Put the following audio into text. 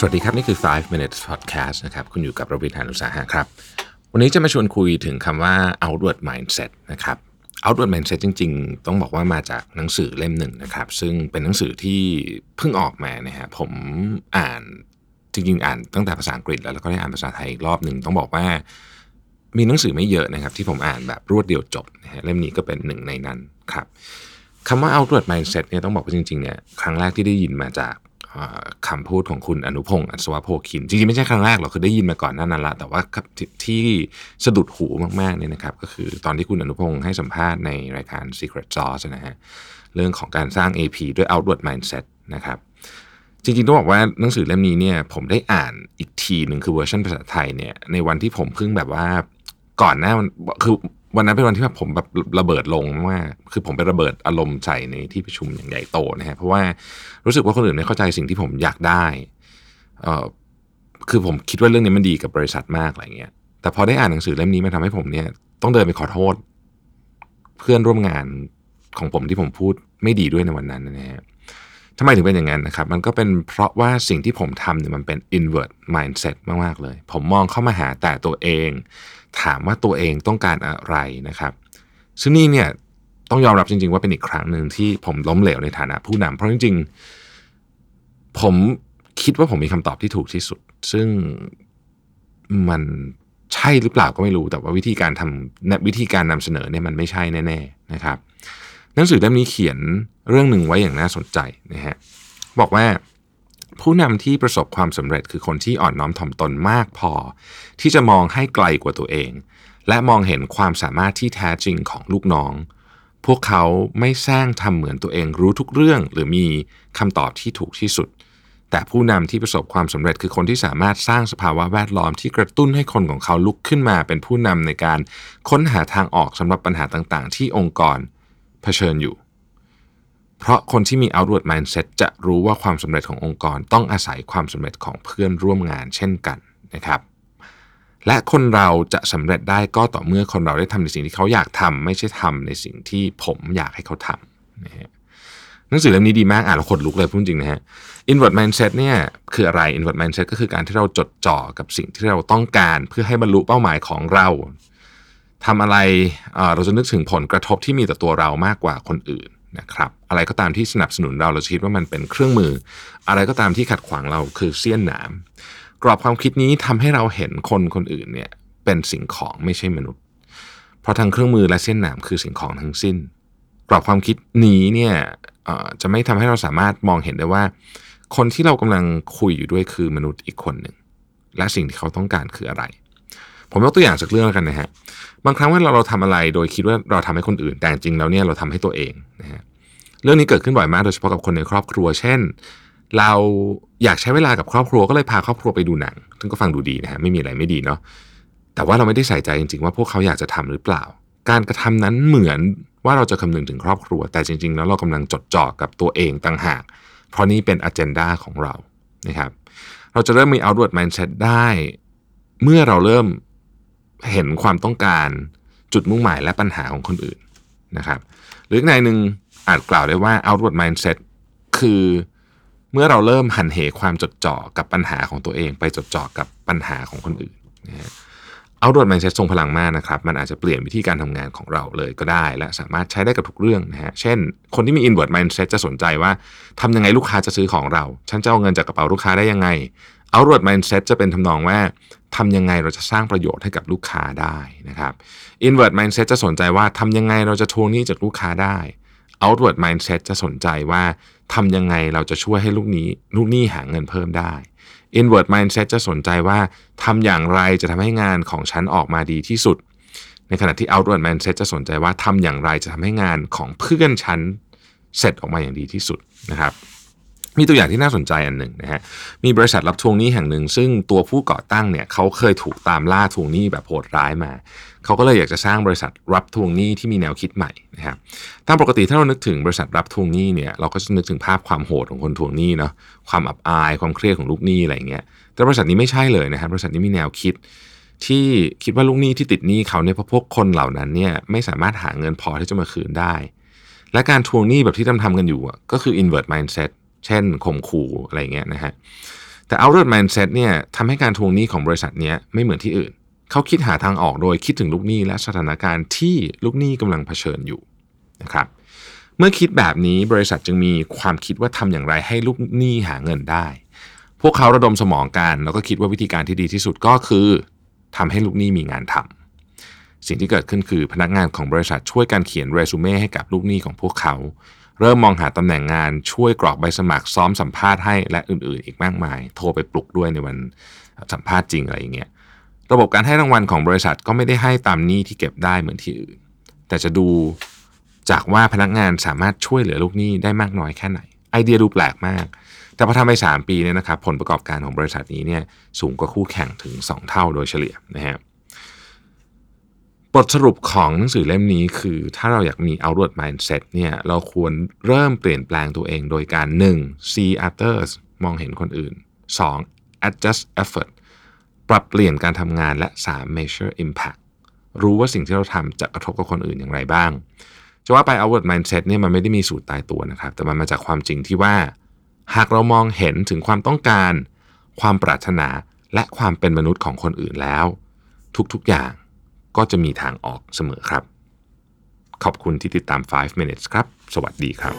สวัสดีครับ นี่คือ 5 minutes podcast นะครับ คุณอยู่กับรวิทยานุสาหะครับ วันนี้จะมาชวนคุยถึงคำว่า outward mindset นะครับ outward mindset จริง ๆ ต้องบอกว่ามาจากหนังสือเล่มหนึ่งนะครับ ซึ่งเป็นหนังสือที่เพิ่งออกมานะฮะผมอ่านจริงๆ อ่านตั้งแต่ภาษาอังกฤษแล้วแล้วก็ได้อ่านภาษาไทยอีกรอบหนึ่งต้องบอกว่า มีหนังสือไม่เยอะนะครับ ที่ผมอ่านแบบรวดเดียวจบนะฮะเล่มนี้ก็เป็นหนึ่งในนั้นครับคำว่า outward mindset เนี่ยต้องบอกว่าจริงๆเนี่ยครั้งแรกที่ได้ยินมาจาก คำพูดของคุณอนุพงศ์อัศวโพคิน จริงๆ ไม่ใช่ครั้งแรกหรอกคือได้ยินมาก่อนหนั้นนั่นละแต่ว่าที่สะดุดหูมากๆเนี่ยนะครับ ก็คือตอนที่คุณอนุพงศ์ให้สัมภาษณ์ในรายการ Secret Sauce นะฮะเรื่องของการสร้าง AP ด้วย outward mindset นะครับจริงๆ ต้องบอกว่าหนังสือเล่มนี้เนี่ยผมได้อ่านอีกทีหนึ่งคือเวอร์ชันภาษาไทยเนี่ยในวันที่ผมเพิ่งแบบว่าก่อนหน้าคือ วันนั้นเป็นวันที่แบบผมแบบระเบิดลงมากคือผมไประเบิดอารมณ์ใส่ในที่ประชุมอย่างใหญ่โตนะฮะเพราะว่ารู้สึกว่าคนอื่นไม่เข้าใจสิ่งที่ผมอยากได้เออคือผมคิดว่าเรื่องนี้มันดีกับบริษัทมากอะไรเงี้ย แต่พอได้อ่านหนังสือเล่มนี้มันทำให้ผมเนี่ย ต้องเดินไปขอโทษ เพื่อนร่วมงานของผมที่ผมพูดไม่ดีด้วยในวันนั้นนะฮะ ทำไมถึงเป็นอย่างนั้นนะครับ มันก็เป็นเพราะว่าสิ่งที่ผมทำเนี่ยมันเป็น invert mindset มาก ๆ เลย ผมมองเข้ามาหาแต่ตัวเอง ถามว่าตัวเองต้องการอะไรนะครับ ซึ่งนี่เนี่ยต้องยอมรับจริง ๆ ว่าเป็นอีกครั้งหนึ่งที่ผมล้มเหลวในฐานะผู้นำเพราะจริง ๆ ผมคิดว่าผมมีคำตอบที่ถูกที่สุด ซึ่งมันใช่หรือเปล่าก็ไม่รู้ แต่ว่าวิธีการทำวิธีการนำเสนอเนี่ยมันไม่ใช่แน่ ๆ นะครับ นังสือเล่มนี้เขียนเรื่องหนึ่งไว้อย่างน่าสนใจนะฮะบอกว่าผู้นำที่ประสบความสำเร็จคือคนที่อ่อนน้อมถ่อมตนมากพอ ที่จะมองให้ไกลกว่าตัวเอง และมองเห็นความสามารถที่แท้จริงของลูกน้อง พวกเขาไม่แซงทำเหมือนตัวเองรู้ทุกเรื่อง หรือมีคำตอบที่ถูกที่สุด แต่ผู้นำที่ประสบความสำเร็จคือคนที่สามารถสร้างสภาวะแวดล้อมที่กระตุ้นให้คนของเขาลุกขึ้นมา เป็นผู้นำในการค้นหาทางออกสำหรับปัญหาต่าง ๆ ที่องค์กร เผชิญอยู่ เพราะคนที่มี outward mindset จะรู้ว่าความสำเร็จขององค์กรต้องอาศัยความสำเร็จของเพื่อนร่วมงานเช่นกันนะครับและคนเราจะสำเร็จได้ก็ต่อเมื่อคนเราได้ทำในสิ่งที่เขาอยากทำไม่ใช่ทำในสิ่งที่ผมอยากให้เขาทำนะฮะหนังสือเล่มนี้ดีมากอ่านแล้วขนลุกเลยพูดจริงนะฮะ invert mindset เนี่ยคืออะไร invert mindset ก็คือการที่เราจดจ่อกับสิ่งที่เราต้องการ เพื่อให้บรรลุเป้าหมายของเรา ทำอะไรเราจะนึกถึงผลกระทบที่มีต่อตัวเรามากกว่าคนอื่นนะครับอะไรก็ตามที่สนับสนุนเราเราคิดว่ามันเป็นเครื่องมือ อะไรก็ตามที่ขัดขวางเราคือเสี้ยนหนาม กรอบความคิดนี้ทำให้เราเห็นคนคนอื่นเนี่ยเป็นสิ่งของไม่ใช่มนุษย์ เพราะทั้งเครื่องมือและเส้นหนามคือสิ่งของทั้งสิ้น กรอบความคิดนี้เนี่ยจะไม่ทำให้เราสามารถมองเห็นได้ว่า คนที่เรากำลังคุยอยู่ด้วยคือมนุษย์อีกคนหนึ่งและสิ่งที่เขาต้องการคืออะไร ผมยกตัวอย่างสักเรื่องแล้วกันนะฮะบางครั้งเวลาเราทำอะไรโดยคิดว่าเราทำให้คนอื่น แต่จริงแล้วเนี่ยเราทำให้ตัวเองนะฮะเรื่องนี้เกิดขึ้นบ่อยมากโดยเฉพาะกับคนในครอบครัว เช่น เราอยากใช้เวลากับครอบครัวก็เลยพาครอบครัวไปดูหนังซึ่งก็ฟังดูดีนะฮะไม่มีอะไรไม่ดีเนาะแต่ว่าเราไม่ได้ใส่ใจจริงๆ ว่าพวกเขาอยากจะทำหรือเปล่า การกระทำนั้นเหมือนว่าเราจะคำนึงถึงครอบครัว แต่จริง ๆ แล้วเรากำลังจดจ่อกับตัวเองต่างหาก เพราะนี่เป็นอ g e n d a ของเรานะครับเราจะเริ่มมี outward mindset ได้ เมื่อเราเริ่ม เห็นความต้องการจุดมุ่งหมายและปัญหาของคนอื่นนะครับ หรือในหนึ่งอาจกล่าวได้ว่า outward mindset คือเมื่อเราเริ่มหันเหความจดจ่อกับปัญหาของตัวเอง ไปจดจ่อกับปัญหาของคนอื่นนะฮะ outward mindset ทรงพลังมากนะครับ มันอาจจะเปลี่ยนวิธีการทำงานของเราเลยก็ได้ และสามารถใช้ได้กับทุกเรื่องนะฮะ เช่น คนที่มี inward mindset จะสนใจว่าทำยังไงลูกค้าจะซื้อของเรา ฉันจะเอาเงินจากกระเป๋าลูกค้าได้ยังไง outward mindset จะเป็นทำนองว่า ทำยังไงเราจะสร้างประโยชน์ให้กับลูกค้าได้นะครับ inward mindset จะสนใจว่าทำยังไงเราจะทวงหนี้จากลูกค้าได้ outward mindset จะสนใจว่าทำยังไงเราจะช่วยให้ลูกนี้ลูกหนี้หาเงินเพิ่มได้ inward mindset จะสนใจว่าทำอย่างไรจะทำให้งานของฉันออกมาดีที่สุด ในขณะที่ outward mindset จะสนใจว่าทำอย่างไรจะทำให้งานของเพื่อนฉันเสร็จออกมาอย่างดีที่สุดนะครับ มีตัวอย่างที่น่าสนใจอันหนึ่งนะฮะ มีบริษัทรับทวงหนี้แห่งหนึ่ง ซึ่งตัวผู้ก่อตั้งเนี่ยเขาเคยถูกตามล่าทวงหนี้แบบโหดร้ายมา เขาก็เลยอยากจะสร้างบริษัทรับทวงหนี้ที่มีแนวคิดใหม่นะครับ ตามปกติถ้าเรานึกถึงบริษัทรับทวงหนี้เนี่ยเราก็จะนึกถึงภาพความโหดของคนทวงหนี้เนาะ ความอับอาย ความเครียดของลูกหนี้อะไรเงี้ย แต่บริษัทนี้ไม่ใช่เลยนะครับบริษัทนี้มีแนวคิดที่คิดว่าลูกหนี้ที่ติดหนี้เขาเนี่ยเพราะพวกคนเหล่านั้นเนี่ยไม่สามารถหาเงินพอที่จะมาคืนได้ และการทวงหนี้แบบที่ทำทำกันอยู่ก็คือ invert mindset เช่นข่มขู่อะไรเงี้ยนะฮะแต่ outward mindset เนี่ยทำให้การทวงหนี้ของบริษัทเนี้ยไม่เหมือนที่อื่น เขาคิดหาทางออกโดยคิดถึงลูกหนี้และสถานการณ์ที่ลูกหนี้กำลังเผชิญอยู่นะครับเมื่อคิดแบบนี้บริษัทจึงมีความคิดว่าทำอย่างไรให้ลูกหนี้หาเงินได้ พวกเขาระดมสมองกันแล้วก็คิดว่าวิธีการที่ดีที่สุดก็คือทำให้ลูกหนี้มีงานทำสิ่งที่เกิดขึ้นคือพนักงานของบริษัทช่วยการเขียนเรซูเม่ให้กับลูกหนี้ของพวกเขา เริ่มมองหาตำแหน่งงานช่วยกรอกใบสมัครซ้อมสัมภาษณ์ให้และอื่นๆ อีกมากมาย โทรไปปลุกด้วยในวันสัมภาษณ์จริงอะไรอย่างเงี้ยระบบการให้รางวัลของบริษัทก็ไม่ได้ให้ตามหนี้ที่เก็บได้เหมือนที่อื่น แต่จะดูจากว่าพนักงานสามารถช่วยเหลือลูกหนี้ได้มากน้อยแค่ไหน ไอเดียดูแปลกมาก แต่พอทำไป 3 ปีเนี่ยนะครับผลประกอบการของบริษัทนี้เนี่ยสูงกว่าคู่แข่งถึง 2 เท่าโดยเฉลี่ยนะฮะ บทสรุปของหนังสือเล่มนี้คือถ้าเราอยากมี outward mindset เนี่ยเราควรเริ่มเปลี่ยนแปลงตัวเองโดยการ 1. see others มองเห็นคนอื่น 2. adjust effort ปรับเปลี่ยนการทำงานและ 3. measure impact รู้ว่าสิ่งที่เราทำจะกระทบกับคนอื่นอย่างไรบ้างจะว่าไป outward mindset เนี่ยมันไม่ได้มีสูตรตายตัวนะครับ แต่มันมาจากความจริงที่ว่า หากเรามองเห็นถึงความต้องการ ความปรารถนาและความเป็นมนุษย์ของคนอื่นแล้ว ทุกๆอย่าง ก็จะมีทางออกเสมอครับ ขอบคุณที่ติดตาม 5 minutes ครับ สวัสดีครับ